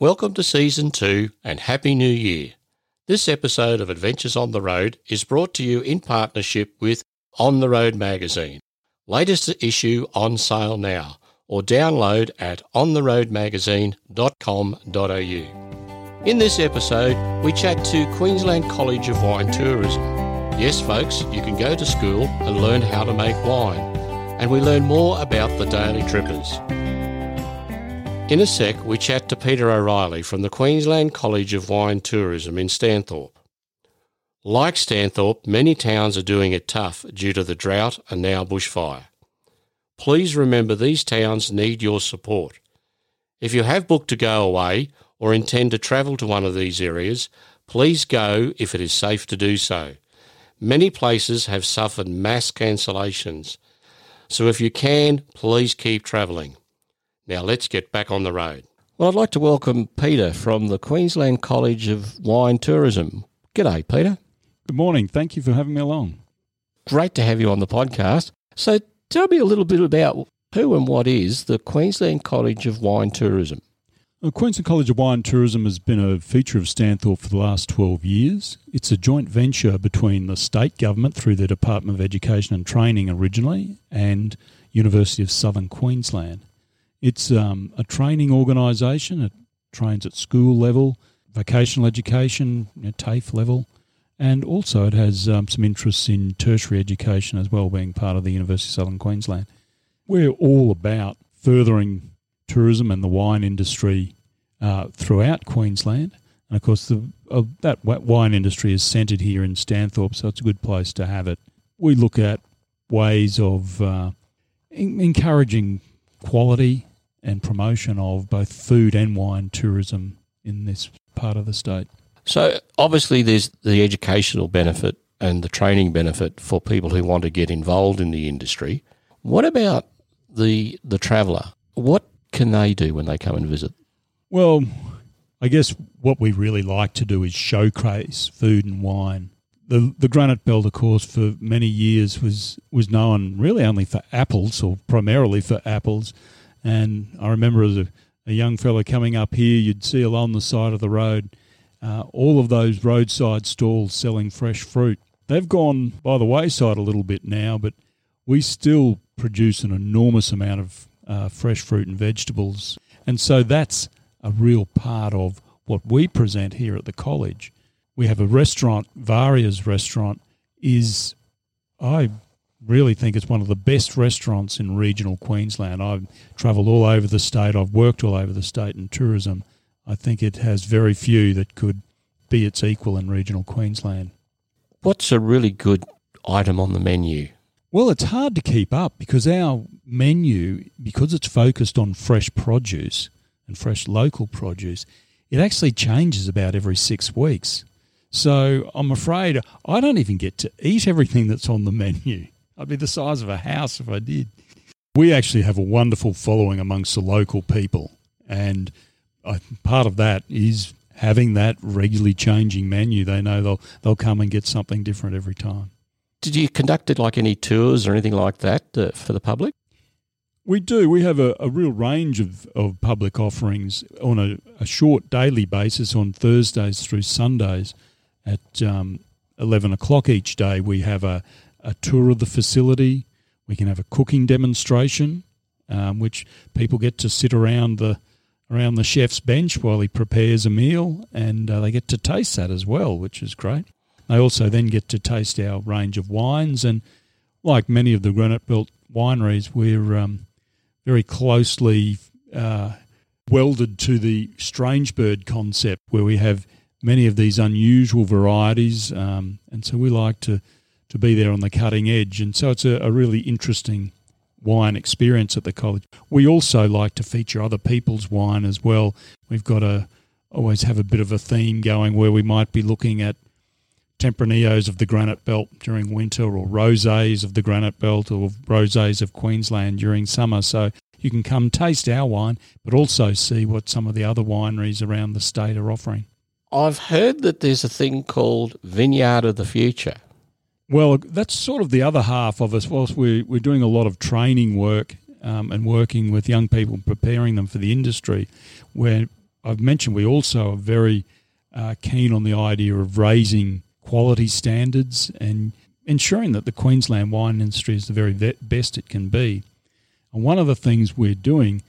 Welcome to Season 2 and Happy New Year. This episode of Adventures on the Road is brought to you in partnership with On the Road magazine. Latest issue on sale now or download at ontheroadmagazine.com.au. In this episode, we chat to Queensland College of Wine Tourism. Yes, folks, you can go to school and learn how to make wine, and we learn more about the Daly Trippers. In a sec, we chat to Peter O'Reilly from the Queensland College of Wine Tourism in Stanthorpe. Like Stanthorpe, many towns are doing it tough due to the drought and now bushfire. Please remember these towns need your support. If you have booked to go away or intend to travel to one of these areas, please go if it is safe to do so. Many places have suffered mass cancellations, so if you can, please keep travelling. Now let's get back on the road. Well, I'd like to welcome Peter from the Queensland College of Wine Tourism. G'day, Peter. Good morning. Thank you for having me along. Great to have you on the podcast. So, tell me a little bit about who and what is the Queensland College of Wine Tourism. The Queensland College of Wine Tourism has been a feature of Stanthorpe for the last 12 years. It's a joint venture between the state government through the Department of Education and Training originally and University of Southern Queensland. It's um, a training organisation. It trains at school level, vocational education, you know, TAFE level, and also it has um, some interests in tertiary education as well, being part of the University of Southern Queensland. We're all about furthering tourism and the wine industry uh, throughout Queensland. And of course, the, uh, that wine industry is centred here in Stanthorpe, so it's a good place to have it. We look at ways of uh, in- encouraging quality and promotion of both food and wine tourism in this part of the state. So obviously, there's the educational benefit and the training benefit for people who want to get involved in the industry. What about the the traveller? What can they do when they come and visit? Well, I guess what we really like to do is showcase food and wine. The the Granite Belt, of course, for many years was was known really only for apples or primarily for apples. And I remember as a, a young fellow coming up here, you'd see along the side of the road uh, all of those roadside stalls selling fresh fruit. They've gone by the wayside a little bit now, but we still produce an enormous amount of uh, fresh fruit and vegetables. And so that's a real part of what we present here at the college. We have a restaurant, Varia's restaurant, is, I really think it's one of the best restaurants in regional Queensland. I've travelled all over the state, I've worked all over the state in tourism, I think it has very few that could be its equal in regional Queensland. What's a really good item on the menu? Well, it's hard to keep up because our menu, because it's focused on fresh produce and fresh local produce, it actually changes about every six weeks. So I'm afraid I don't even get to eat everything that's on the menu. I'd be the size of a house if I did. We actually have a wonderful following amongst the local people, and I, part of that is having that regularly changing menu. They know they'll they'll come and get something different every time. Did you conduct it like any tours or anything like that uh, for the public? We do. We have a, a real range of, of public offerings on a, a short daily basis on Thursdays through Sundays at um, 11 o'clock each day. We have a, a tour of the facility. We can have a cooking demonstration, um, which people get to sit around the around the chef's bench while he prepares a meal, and uh, they get to taste that as well, which is great. They also then get to taste our range of wines, and like many of the Granite Belt wineries, we're um, very closely uh, welded to the strange bird concept, where we have many of these unusual varieties, um, and so we like to to be there on the cutting edge, and so it's a, a really interesting wine experience at the college. We also like to feature other people's wine as well. We've got to always have a bit of a theme going where we might be looking at Tempranillos of the Granite Belt during winter or rosés of the Granite Belt or rosés of Queensland during summer. So you can come taste our wine, but also see what some of the other wineries around the state are offering. I've heard that there's a thing called Vineyard of the Future. Well, that's sort of the other half of us. Whilst we're, we're doing a lot of training work um, and working with young people, preparing them for the industry, we're I've mentioned we also are very uh, keen on the idea of raising quality standards and ensuring that the Queensland wine industry is the very best it can be. And one of the things we're doing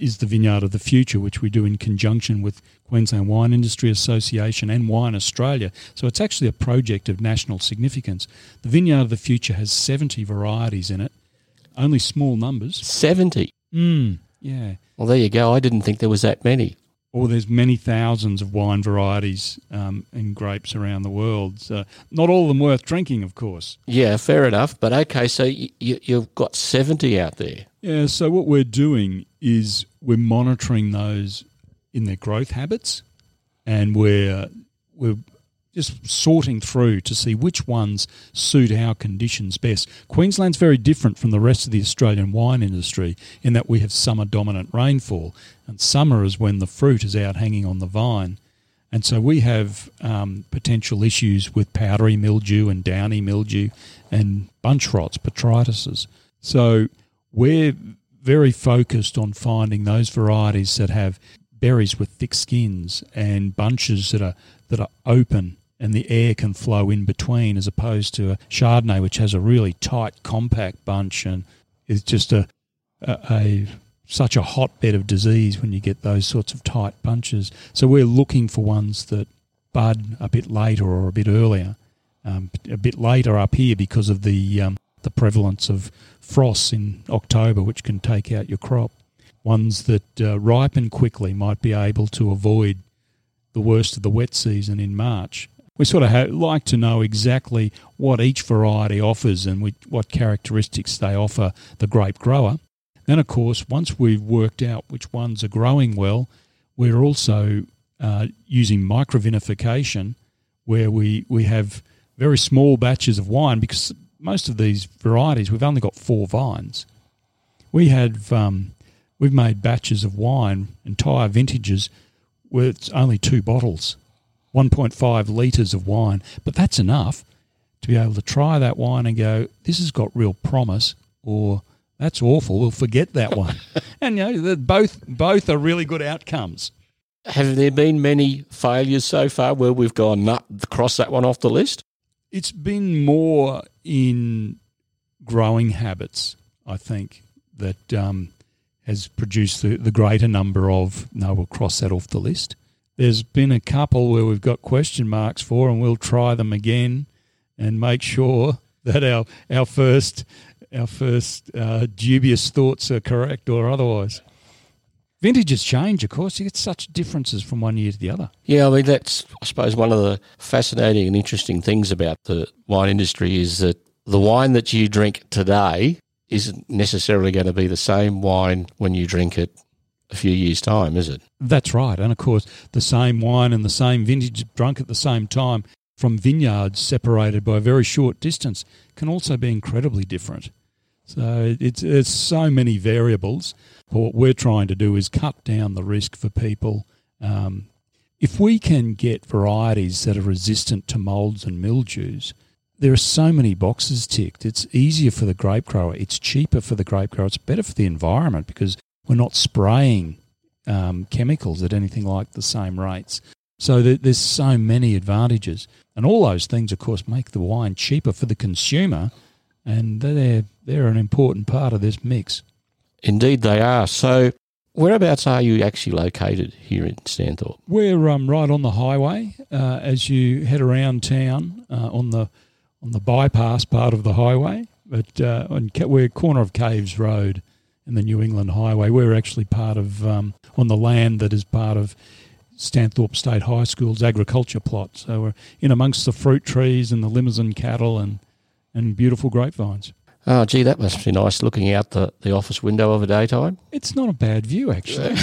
is the Vineyard of the Future, which we do in conjunction with Queensland Wine Industry Association and Wine Australia. So it's actually a project of national significance. The Vineyard of the Future has 70 varieties in it, only small numbers. 70? Mm, yeah. Well, there you go. I didn't think there was that many. Or there's many thousands of wine varieties um, and grapes around the world. So not all of them worth drinking, of course. Yeah, fair enough. But okay, so you, you've got 70 out there. Yeah, so what we're doing is we're monitoring those in their growth habits and we're, we're just sorting through to see which ones suit our conditions best. Queensland's very different from the rest of the Australian wine industry in that we have summer dominant rainfall, and summer is when the fruit is out hanging on the vine. And so we have um, potential issues with powdery mildew and downy mildew and bunch rots, botrytises. So we're very focused on finding those varieties that have berries with thick skins and bunches that are that are open and the air can flow in between, as opposed to a Chardonnay, which has a really tight, compact bunch and is just a, a, a such a hotbed of disease when you get those sorts of tight bunches. So we're looking for ones that bud a bit later or a bit earlier, um, a bit later up here because of the um, the prevalence of frosts in October, which can take out your crop. Ones that uh, ripen quickly might be able to avoid the worst of the wet season in March we sort of like to know exactly what each variety offers and we, what characteristics they offer the grape grower. Then, of course, once we've worked out which ones are growing well, we're also uh, using microvinification, where we, we have very small batches of wine because most of these varieties we've only got four vines. We have um, we've made batches of wine, entire vintages, where it's only two bottles 1.5 litres of wine, but that's enough to be able to try that wine and go, this has got real promise, or that's awful, we'll forget that one. and you know, both both are really good outcomes. Have there been many failures so far where we've gone, nah, cross that one off the list? It's been more in growing habits, I think, that um, has produced the, the greater number of, no, we'll cross that off the list. There's been a couple where we've got question marks for, and we'll try them again and make sure that our our first our first uh, dubious thoughts are correct or otherwise. Vintages change, of course. You get such differences from one year to the other. Yeah, I mean that's I suppose one of the fascinating and interesting things about the wine industry is that the wine that you drink today isn't necessarily going to be the same wine when you drink it a few years' time, is it? That's right. And of course, the same wine and the same vintage drunk at the same time from vineyards separated by a very short distance can also be incredibly different. So it's, it's so many variables. But what we're trying to do is cut down the risk for people. Um, if we can get varieties that are resistant to molds and mildews, there are so many boxes ticked. It's easier for the grape grower. It's cheaper for the grape grower. It's better for the environment because we're not spraying um, chemicals at anything like the same rates. So there's so many advantages, and all those things, of course, make the wine cheaper for the consumer, and they're they're an important part of this mix. Indeed, they are. So, whereabouts are you actually located here in Stanthorpe? We're um, right on the highway uh, as you head around town uh, on the on the bypass part of the highway, but uh, on, we're corner of Caves Road and the New England Highway. We're actually part of um, on the land that is part of Stanthorpe State High School's agriculture plot. So we're in amongst the fruit trees and the Limousin cattle and and beautiful grapevines. Oh, gee, that must be nice looking out the, the office window of a daytime. It's not a bad view, actually.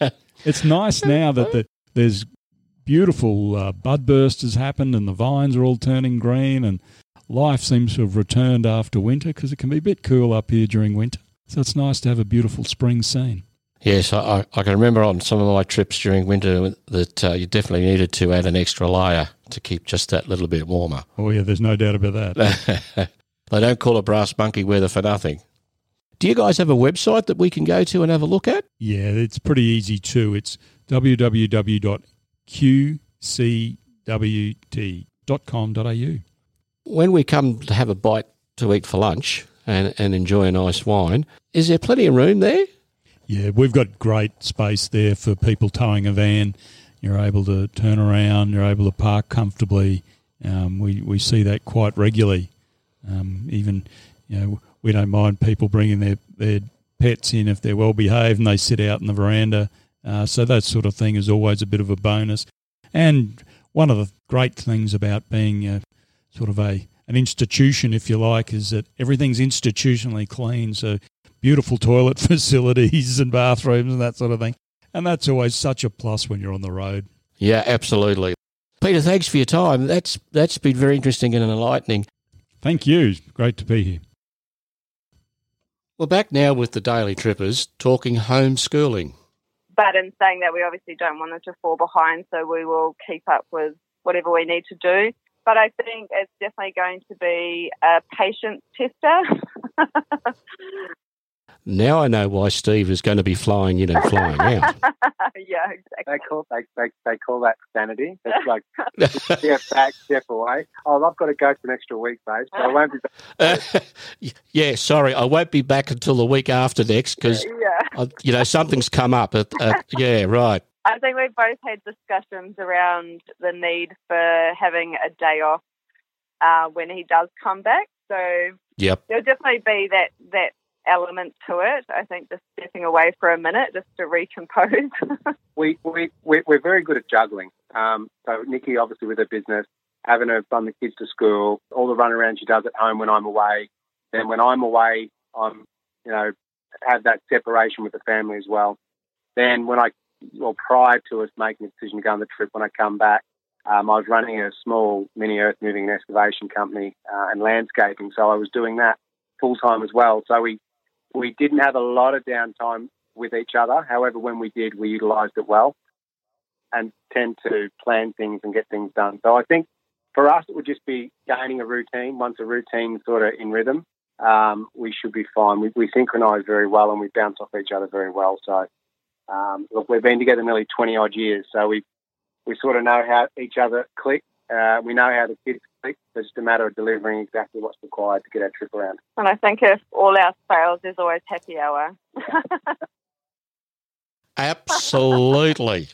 it's nice now that the, there's beautiful uh, bud burst has happened and the vines are all turning green and life seems to have returned after winter because it can be a bit cool up here during winter. So it's nice to have a beautiful spring scene. Yes, I, I can remember on some of my trips during winter that uh, you definitely needed to add an extra layer to keep just that little bit warmer. Oh, yeah, there's no doubt about that. they don't call a brass monkey weather for nothing. Do you guys have a website that we can go to and have a look at? Yeah, it's pretty easy too. It's www.qcwt.com.au. When we come to have a bite to eat for lunch and, and enjoy a nice wine, is there plenty of room there? Yeah, we've got great space there for people towing a van. You're able to turn around, you're able to park comfortably. Um, we, we see that quite regularly. Um, even, you know, we don't mind people bringing their, their pets in if they're well behaved and they sit out in the veranda. Uh, so that sort of thing is always a bit of a bonus. And one of the great things about being a, sort of a an institution, if you like, is that everything's institutionally clean. So beautiful toilet facilities and bathrooms and that sort of thing. And that's always such a plus when you're on the road. Yeah, absolutely. Peter, thanks for your time. That's that's been very interesting and enlightening. Thank you. Great to be here. We're back now with the Daly Trippers talking homeschooling. But in saying that, we obviously don't want them to fall behind, so we will keep up with whatever we need to do. But I think it's definitely going to be a patience tester. Now I know why Steve is going to be flying in and flying out. yeah, exactly. They call they, they, they call that sanity. It's like step back, step away. Oh, I've got to go for an extra week, mate. So I won't be. Uh, yeah, sorry, I won't be back until the week after next because yeah. you know something's come up. At, at, yeah, right. I think we've both had discussions around the need for having a day off uh, when he does come back. So yep. there'll definitely be that that element to it. I think just stepping away for a minute just to recompose. we, we, we're very good at juggling. Um, so Nikki, obviously with her business, having her run the kids to school, all the runaround she does at home when I'm away. Then when I'm away, I'm, you know, have that separation with the family as well. Then when I, well, prior to us making the decision to go on the trip, when I come back, um, I was running a small mini earth moving and excavation company uh, and landscaping. So I was doing that full time as well. So we we didn't have a lot of downtime with each other. However, when we did, we utilised it well and tend to plan things and get things done. So I think for us, it would just be gaining a routine. Once a routine sort of in rhythm, um, we should be fine. We, we synchronise very well and we bounce off each other very well. So um, look, we've been together nearly 20 odd years, so we we sort of know how each other click. Uh, we know how the kids it's just a matter of delivering exactly what's required to get our trip around. And I think if all else fails, there's always happy hour. Absolutely.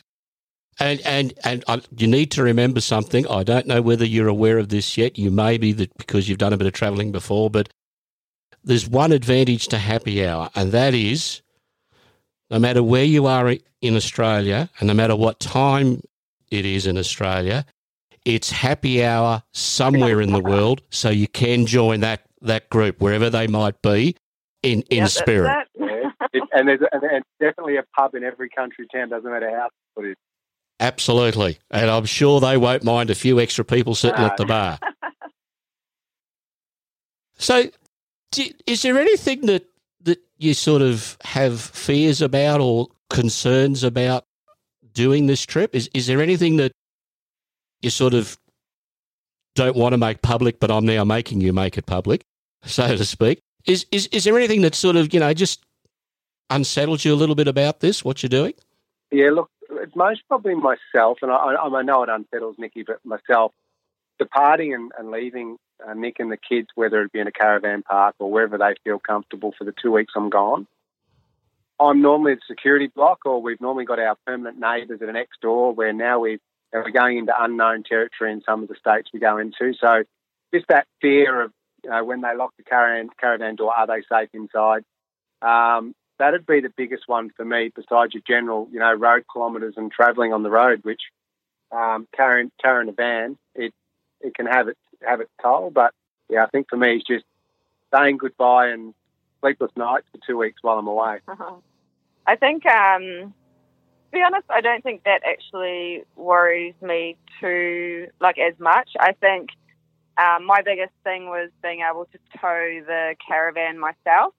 And and and uh, you need to remember something. I don't know whether you're aware of this yet. You may be that because you've done a bit of travelling before, but there's one advantage to happy hour, and that is no matter where you are in Australia, and no matter what time it is in Australia, it's happy hour somewhere in the world, so you can join that that group wherever they might be in in spirit. yeah. it, and there's and there's definitely a pub in every country town. Doesn't matter how it is. Absolutely, and I'm sure they won't mind a few extra people sitting no. at the ah. bar. so, do, is there anything that that you sort of have fears about or concerns about doing this trip? Is is there anything that you sort of don't want to make public, but I'm now making you make it public, so to speak. Is is is there anything that sort of you know just unsettles you a little bit about this? What you're doing? Yeah, look, most probably myself, and I, I know it unsettles Nikki, but myself departing and, and leaving uh, Nick and the kids, whether it be in a caravan park or wherever they feel comfortable for the two weeks I'm gone. I'm normally at security block, or we've normally got our permanent neighbours at the next door, where now we've we're going into unknown territory in some of the states we go into. So just that fear of you know, when they lock the caravan, caravan door, are they safe inside? Um, that'd be the biggest one for me, besides your general, you know, road kilometres and travelling on the road, which um, carrying carrying a van, it it can have its have its toll. But yeah, I think for me, it's just saying goodbye and sleepless nights for two weeks while I'm away. Uh-huh. I think um, be honest, I don't think that actually worries me too like as much. I think um, my biggest thing was being able to tow the caravan myself,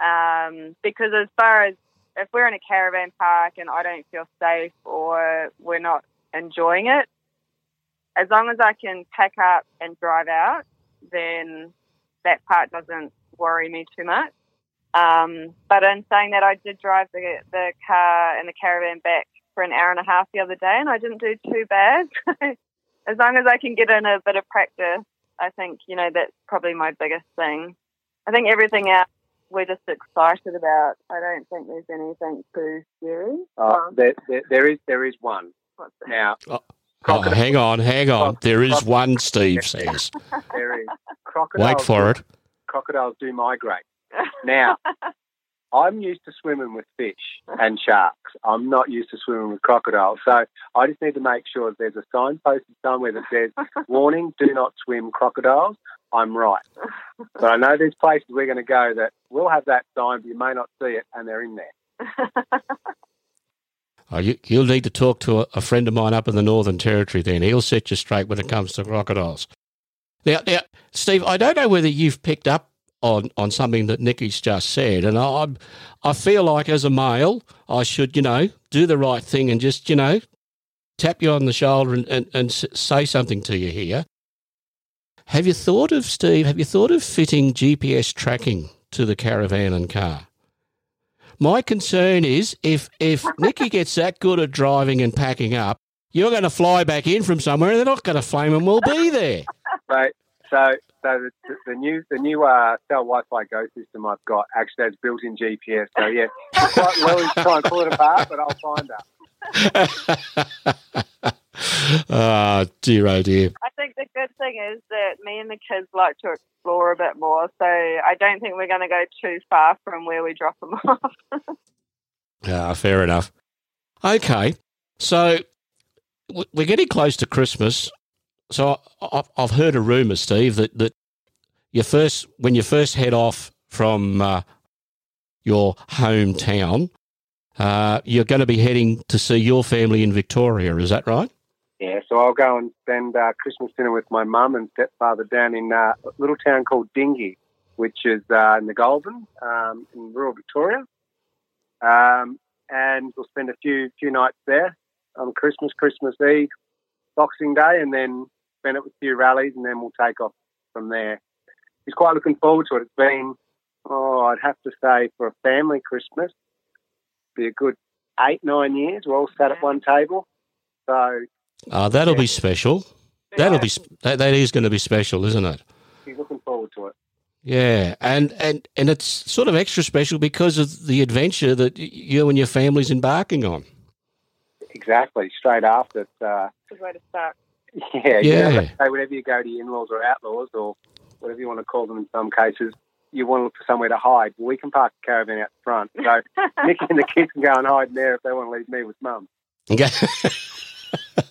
um, because as far as if we're in a caravan park and I don't feel safe or we're not enjoying it, as long as I can pack up and drive out, then that part doesn't worry me too much. Um, but in saying that, I did drive the, the car and the caravan back for an hour and a half the other day, and I didn't do too bad. as long as I can get in a bit of practice, I think you know that's probably my biggest thing. I think everything else we're just excited about. I don't think there's anything too scary. Uh, there, there, there is there is one What's that? now. Oh, Oh, hang on, hang on. There is one, Steve says. There is crocodiles. Wait for it. Crocodiles do migrate. Now, I'm used to swimming with fish and sharks. I'm not used to swimming with crocodiles. So I just need to make sure there's a sign posted somewhere that says, warning, do not swim crocodiles. I'm right. But I know there's places we're going to go that will have that sign, but you may not see it, and they're in there. Oh, you, you'll need to talk to a, a friend of mine up in the Northern Territory then. He'll set you straight when it comes to crocodiles. Now, now, Steve, I don't know whether you've picked up on, on something that Nikki's just said, and I, I feel like as a male, I should, you know, do the right thing and just, you know, tap you on the shoulder and, and, and say something to you here. Have you thought of, Steve, have you thought of fitting GPS tracking to the caravan and car? My concern is if if Nikki gets that good at driving and packing up, you're going to fly back in from somewhere and they're not going to flame and we'll be there. Right. so, so the, the new the new uh, cell Wi-Fi Go system I've got actually has built-in GPS. So yeah, I'm quite willing to try and pull it apart, but I'll find her. Ah, dear, oh dear. I think the good thing is that me and the kids like to explore a bit more, so I don't think we're going to go too far from where we drop them off. Ah, fair enough. Okay, so we're getting close to Christmas. So I- I- I've heard a rumor, Steve, that that you first when you first head off from uh, your hometown, uh, you're going to be heading to see your family in Victoria. Is that right? Yeah, so I'll go and spend uh, Christmas dinner with my mum and stepfather down in uh, a little town called Dingy, which is uh, in the Goulburn, um, in rural Victoria. Um, and we'll spend a few few nights there on Christmas, Christmas Eve, Boxing Day, and then spend it with a few rallies, and then we'll take off from there. He's quite looking forward to it. It's been, oh, I'd have to say, for a family Christmas, be a good eight, nine years. We're all sat at one table. So Uh, that'll be special. That'll be that, that is going to be special, isn't it? he's looking forward to it. Yeah, and, and and it's sort of extra special because of the adventure that you and your family's embarking on. Exactly. Straight after. It's, uh, Good way to start. yeah, Yeah. yeah. Say whenever you go to your in-laws or outlaws or whatever you want to call them in some cases, you want to look for somewhere to hide. We can park the caravan out front. So Nicky and the kids can go and hide in there if they want to leave me with mum. Okay.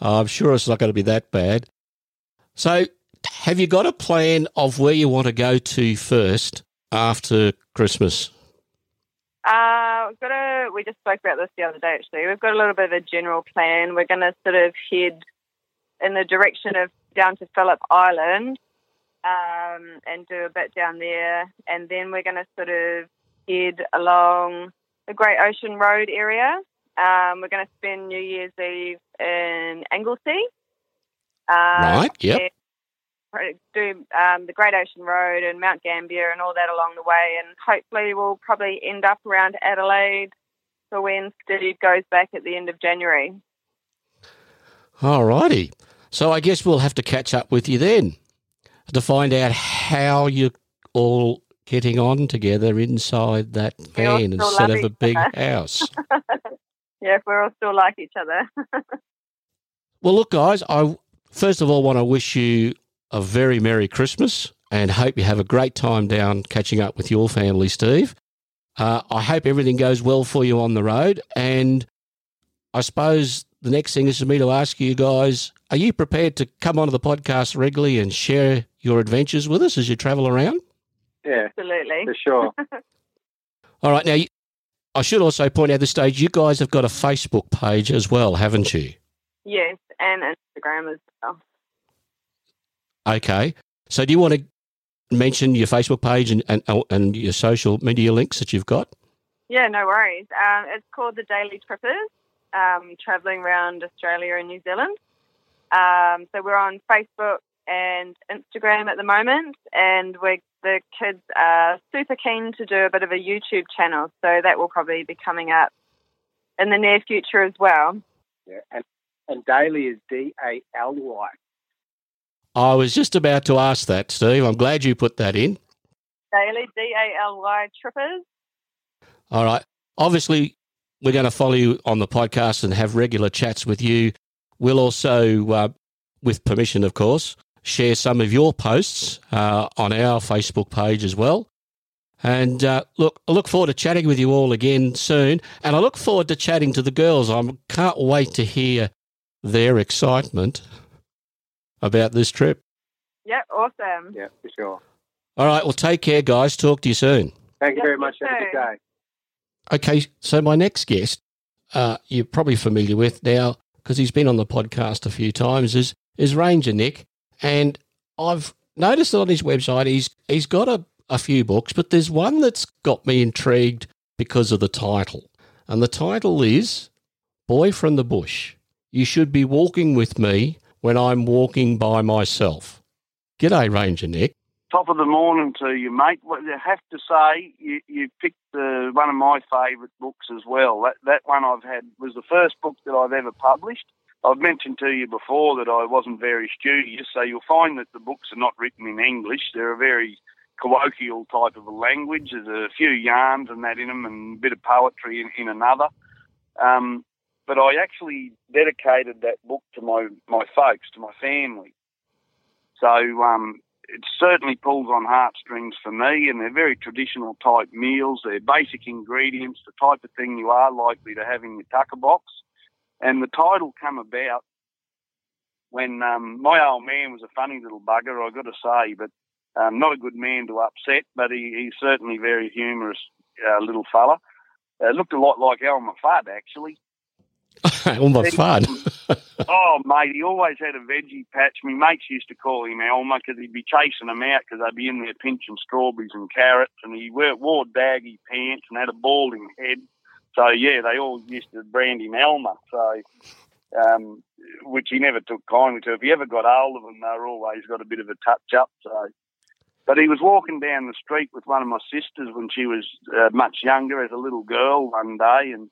I'm sure it's not going to be that bad. So, have you got a plan of where you want to go to first after Christmas? Uh, we've got a, we just spoke about this the other day actually. We've got a little bit of a general plan. We're going to sort of head in the direction of down to Phillip Island um, and do a bit down there. And then we're going to sort of head along the Great Ocean Road area. Um, we're going to spend New Year's Eve in Anglesea. Um, right. Yep. do um, the Great Ocean Road and Mount Gambier and all that along the way, and hopefully we'll probably end up around Adelaide for when Steve goes back at the end of January. All righty. So I guess we'll have to catch up with you then to find out how you're all getting on together inside that van instead of a big other. house. Yeah, if we're all still like each other. Well, look, guys, I first of all want to wish you a very Merry Christmas and hope you have a great time down catching up with your family, Steve. Uh, I hope everything goes well for you on the road. And I suppose the next thing is for me to ask you guys are you prepared to come onto the podcast regularly and share your adventures with us as you travel around? Yeah, Absolutely. for sure. All right. Now, I should also point out at this stage, you guys have got a Facebook page as well, haven't you? Yes, and Instagram as well. Okay. So do you want to mention your Facebook page and, and, and your social media links that you've got? Yeah, no worries. Um, it's called the Daly Trippers, um, traveling around Australia and New Zealand. Um, so we're on Facebook and Instagram at the moment, and we the kids are super keen to do a bit of a YouTube channel. So that will probably be coming up in the near future as well. Yeah, and and Daly is D A L Y. I was just about to ask that, Steve. I'm glad you put that in. Daly, D A L Y Trippers. All right. Obviously, we're going to follow you on the podcast and have regular chats with you. We'll also, uh, with permission, of course, share some of your posts uh, on our Facebook page as well. And uh, look, I look forward to chatting with you all again soon. And I look forward to chatting to the girls. I can't wait to hear their excitement about this trip. Yeah, awesome. Yeah, for sure. All right. Well, take care, guys. Talk to you soon. Thank you very much. Have a good day. Okay, so my next guest, uh, you're probably familiar with now because he's been on the podcast a few times, is is Ranger Nick, and I've noticed that on his website he's he's got a, a few books, but there's one that's got me intrigued because of the title, and the title is "Boy from the Bush." You should be walking with me when I'm walking by myself. G'day, Ranger Nick. Top of the morning to you, mate. You have to say you, you picked uh, one of my favourite books as well. That that one I've had was the first book that I've ever published. I've mentioned to you before that I wasn't very studious, so you'll find that the books are not written in English. They're a very colloquial type of a language. There's a few yarns and that in them, and a bit of poetry in, in another. Um, but I actually dedicated that book to my my folks, to my family. So um, it certainly pulls on heartstrings for me, and they're very traditional type meals. They're basic ingredients, the type of thing you are likely to have in your tucker box. And the title come about when um, my old man was a funny little bugger, I've got to say, but um, not a good man to upset, but he, he's certainly very humorous uh, little fella. Uh, looked a lot like Elmer Fudd, actually. All my fun. Oh, mate, he always had a veggie patch. My mates used to call him Elmer because he'd be chasing them out because they'd be in there pinching strawberries and carrots, and he wore, wore baggy pants and had a balding head. So, yeah, they all used to brand him Elmer, so um, which he never took kindly to. If he ever got hold of them, they were always got a bit of a touch-up, so... But he was walking down the street with one of my sisters when she was uh, much younger as a little girl one day, and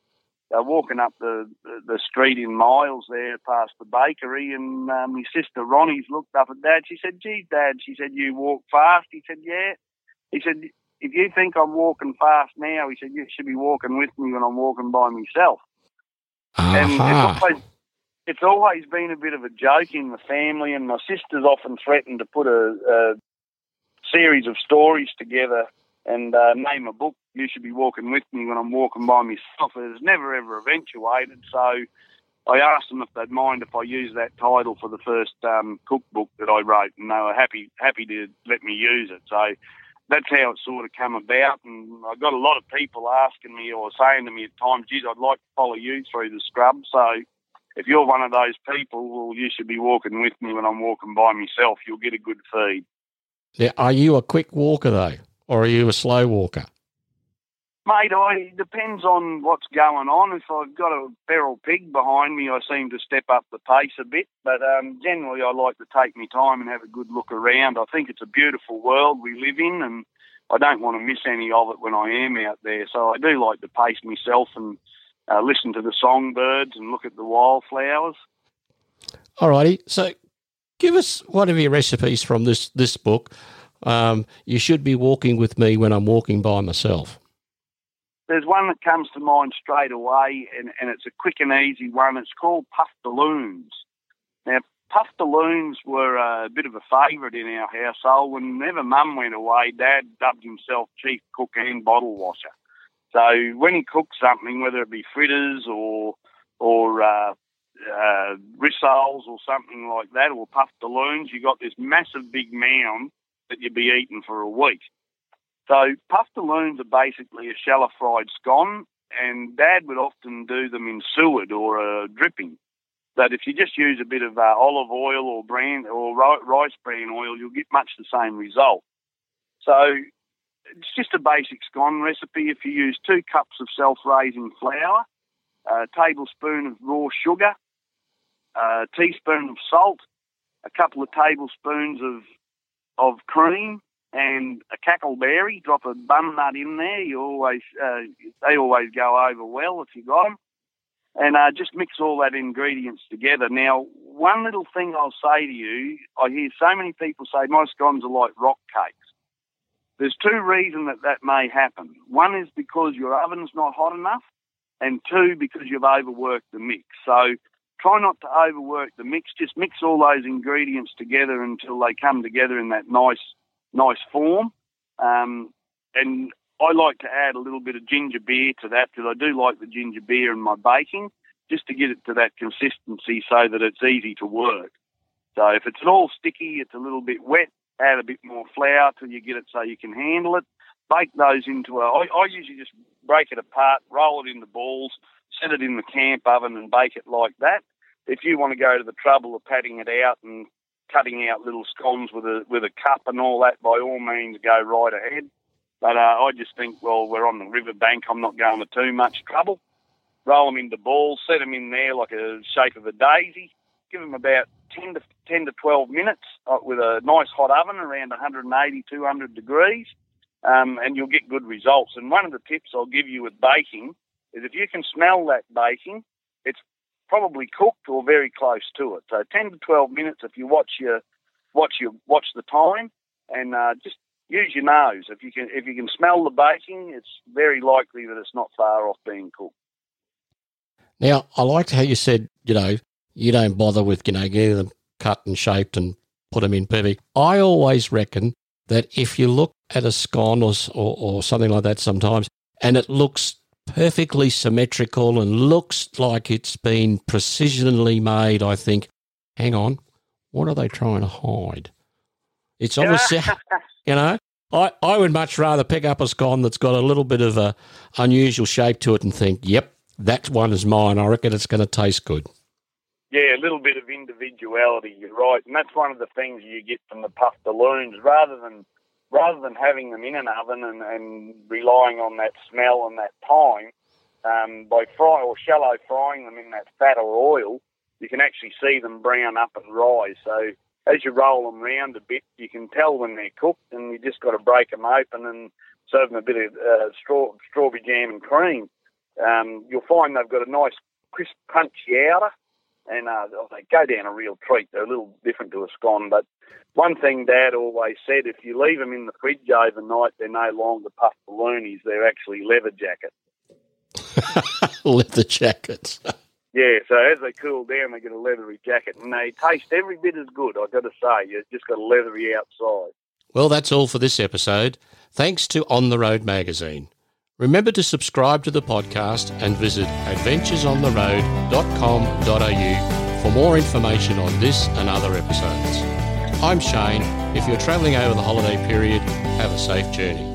uh, walking up the, the the street in Miles there past the bakery, and um, my sister Ronnie's looked up at Dad. She said, "Gee, Dad," she said, "you walk fast." He said, "Yeah." He said, "If you think I'm walking fast now," he said, "you should be walking with me when I'm walking by myself." And it's always, it's always been a bit of a joke in the family, and my sister's often threatened to put a, a series of stories together and uh, name a book. You should be walking with me when I'm walking by myself. It's never ever eventuated, so I asked them if they'd mind if I use that title for the first um, cookbook that I wrote, and they were happy happy to let me use it. So that's how it sort of come about, and I got a lot of people asking me or saying to me at times, "Geez, I'd like to follow you through the scrub." So if you're one of those people, well, you should be walking with me when I'm walking by myself. You'll get a good feed. Now, are you a quick walker though, or are you a slow walker? Mate, I it depends on what's going on. If I've got a feral pig behind me, I seem to step up the pace a bit. But um, generally, I like to take my time and have a good look around. I think it's a beautiful world we live in, and I don't want to miss any of it when I am out there. So I do like to pace myself and uh, listen to the songbirds and look at the wildflowers. All righty. so give us one of your recipes from this this book. Um, you should be walking with me when I'm walking by myself. There's one that comes to mind straight away, and, and it's a quick and easy one. It's called puffaloons. Now, puffaloons were a bit of a favourite in our household. Whenever Mum went away, Dad dubbed himself chief cook and bottle washer. So when he cooked something, whether it be fritters or or uh, uh, rissoles or something like that, or puffaloons, you got this massive big mound that you'd be eating for a week. So puffaloons are basically a shallow fried scone, and Dad would often do them in suet or a dripping. But if you just use a bit of uh, olive oil or bran or ri- rice bran oil, you'll get much the same result. So it's just a basic scone recipe. If you use two cups of self-raising flour, a tablespoon of raw sugar, a teaspoon of salt, a couple of tablespoons of of cream, and a cackleberry. Drop a bun nut in there. You always uh, they always go over well if you got them. and uh, just mix all that ingredients together. Now, one little thing I'll say to you, I hear so many people say my scones are like rock cakes. There's two reasons that that may happen. One is because your oven's not hot enough, and two, because you've overworked the mix. So try not to overwork the mix. Just mix all those ingredients together until they come together in that nice, nice form. Um, and I like to add a little bit of ginger beer to that because I do like the ginger beer in my baking, just to get it to that consistency so that it's easy to work. So if it's at all sticky, it's a little bit wet, add a bit more flour till you get it so you can handle it. Bake those into a. I, I usually just break it apart, roll it into balls, set it in the camp oven, and bake it like that. If you want to go to the trouble of patting it out and cutting out little scones with a with a cup and all that, by all means, go right ahead. But uh, I just think, well, we're on the riverbank. I'm not going to too much trouble. Roll them into balls, set them in there like a shape of a daisy. Give them about 10 to 10 to 12 minutes uh, with a nice hot oven around 180, 200 degrees, um, and you'll get good results. And one of the tips I'll give you with baking is if you can smell that baking, probably cooked or very close to it. So 10 to 12 minutes if you watch your watch your watch the time and uh, just use your nose. If you can if you can smell the baking, it's very likely that it's not far off being cooked. Now, I liked how you said, you know, you don't bother with, you know, getting them cut and shaped and put them in perfect. I always reckon that if you look at a scone or, or, or something like that sometimes and it looks perfectly symmetrical and looks like it's been precisionally made, I think, hang on, what are they trying to hide? It's obviously, you know, I, I would much rather pick up a scone that's got a little bit of a unusual shape to it and think, yep, that one is mine. I reckon it's going to taste good. Yeah, a little bit of individuality. You're right, and that's one of the things you get from the puff balloons. Rather than rather than having them in an oven and, and relying on that smell and that time, um, by fry or shallow frying them in that fat or oil, you can actually see them brown up and rise. So as you roll them round a bit, you can tell when they're cooked, and you just got to break them open and serve them a bit of uh, straw, strawberry jam and cream. Um, you'll find they've got a nice crisp, punchy outer, and uh, they go down a real treat. They're a little different to a scone, but one thing Dad always said: if you leave them in the fridge overnight, they're no longer puff balloonies; they're actually leather jackets. leather jackets. yeah, so as they cool down, they get a leathery jacket, and they taste every bit as good. I've got to say, you've just got a leathery outside. Well, that's all for this episode. Thanks to On the Road magazine. Remember to subscribe to the podcast and visit adventuresontheroad.com.au for more information on this and other episodes. I'm Shane. If you're travelling over the holiday period, have a safe journey.